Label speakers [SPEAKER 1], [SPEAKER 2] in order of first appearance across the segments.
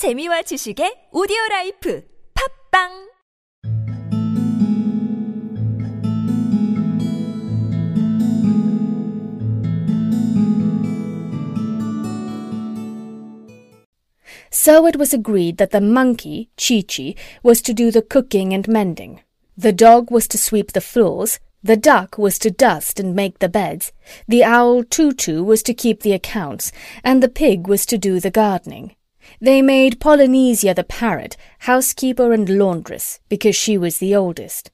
[SPEAKER 1] 재미와 지식의 오디오 라이프 팝빵
[SPEAKER 2] So it was agreed that the monkey, Chee Chee, was to do the cooking and mending. The dog was to sweep the floors, the duck was to dust and make the beds, the owl Too-Too was to keep the accounts, and the pig was to do the gardening. They made Polynesia the parrot housekeeper and laundress because she was the oldest.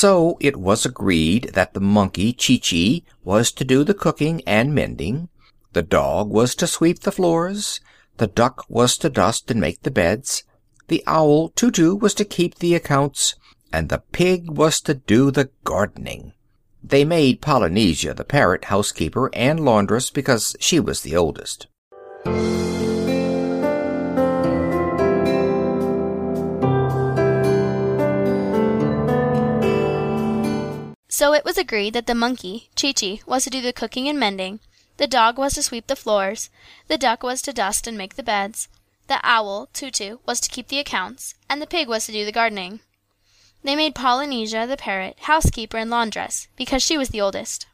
[SPEAKER 3] So it was agreed that the monkey Chee-Chee, was to do the cooking and mending, the dog was to sweep the floors, the duck was to dust and make the beds, the owl Too-Too was to keep the accounts, and the pig was to do the gardening. They made Polynesia the parrot housekeeper and laundress because she was the oldest.
[SPEAKER 4] So it was agreed that the monkey, Chee-Chee, was to do the cooking and mending, the dog was to sweep the floors, the duck was to dust and make the beds, the owl, Too-Too, was to keep the accounts, and the pig was to do the gardening. They made Polynesia the parrot housekeeper and laundress because she was the oldest.